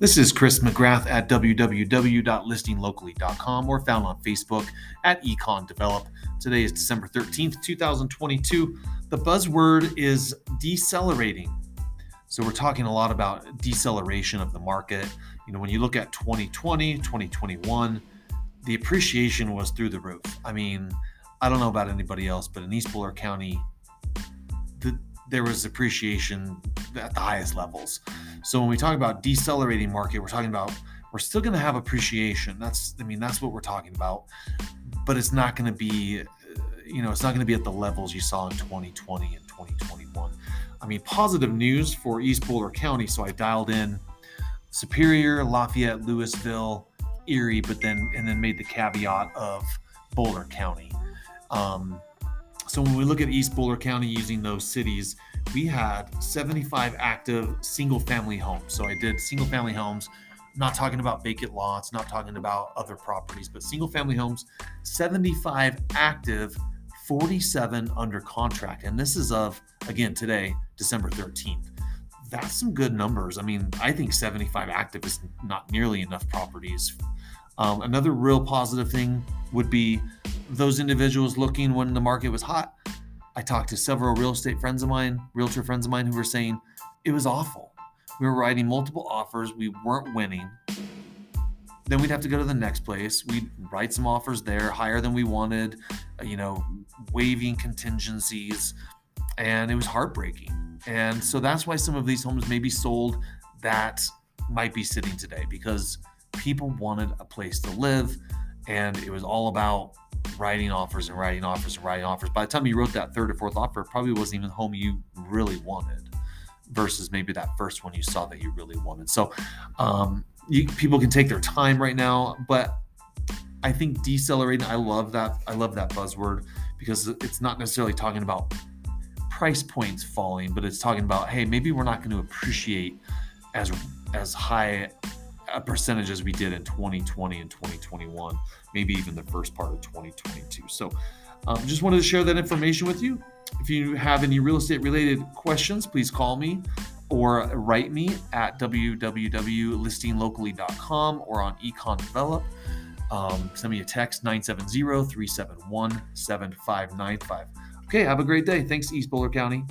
This is Chris McGrath at www.listinglocally.com or found on Facebook at Econ Develop. Today is December 13th, 2022. The buzzword is decelerating. So we're talking a lot about deceleration of the market. You know, when you look at 2020, 2021, the appreciation was through the roof. I mean, I don't know about anybody else, but in East Boulder County, the, there was appreciation at the highest levels. So when we talk about decelerating market, we're talking about we're still going to have appreciation. That's I mean that's what we're talking about, but it's not going to be you know it's not going to be at the levels you saw in 2020 and 2021. I mean positive news for East Boulder County. So I dialed in Superior, Lafayette, Louisville, Erie, but then and then made the caveat of Boulder County. Um, so when we look at East Boulder County using those cities, we had 75 active single family homes. So I did single family homes, not talking about vacant lots, not talking about other properties, but single family homes, 75 active, 47 under contract. And this is of, again, today, December 13th. That's some good numbers. I mean, I think 75 active is not nearly enough properties. Um, another real positive thing would be those individuals looking when the market was hot. I talked to several real estate friends of mine, realtor friends of mine, who were saying it was awful. We were writing multiple offers, we weren't winning. Then we'd have to go to the next place. We'd write some offers there, higher than we wanted, you know, waiving contingencies, and it was heartbreaking. And so that's why some of these homes may be sold that might be sitting today because people wanted a place to live and it was all about writing offers and writing offers and writing offers. By the time you wrote that third or fourth offer, probably wasn't even the home you really wanted versus maybe that first one you saw that you really wanted. So um, you, people can take their time right now, but I think decelerating, I love that. I love that buzzword because it's not necessarily talking about price points falling, but it's talking about, hey, maybe we're not going to appreciate as as high a percentage as we did in 2020 and 2021, maybe even the first part of 2022. So, um, just wanted to share that information with you. If you have any real estate related questions, please call me or write me at www.listinglocally.com or on Econ Develop. Um, send me a text 970 371 7595. Okay, have a great day. Thanks, East Boulder County.